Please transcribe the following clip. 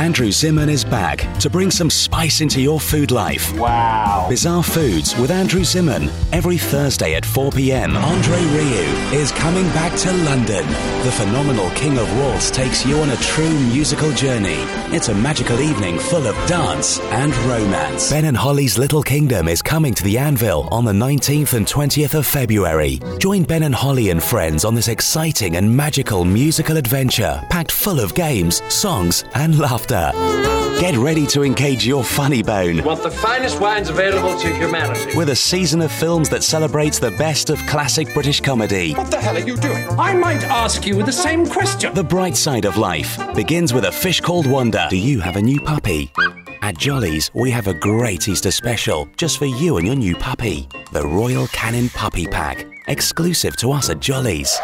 Andrew Zimmern is back to bring some spice into your food life. Wow. Bizarre Foods with Andrew Zimmern. Every Thursday at 4 pm, Andre Rieu is coming back to London. The phenomenal King of Waltz takes you on a true musical journey. It's a magical evening full of dance and romance. Ben and Holly's Little Kingdom is coming to the Anvil on the 19th and 20th of February. Join Ben and Holly and friends on this exciting and magical musical adventure packed full of games, songs, and laughter. Get ready to engage your funny bone Want the finest wines available to humanity. with a season of films that celebrates the best of classic British comedy. What the hell are you doing? I might ask you the same question. The bright side of life begins with a fish called Wanda. Do you have a new puppy? At Jolly's, we have a great Easter special just for you and your new puppy. The Royal Canin Puppy Pack, exclusive to us at Jolly's.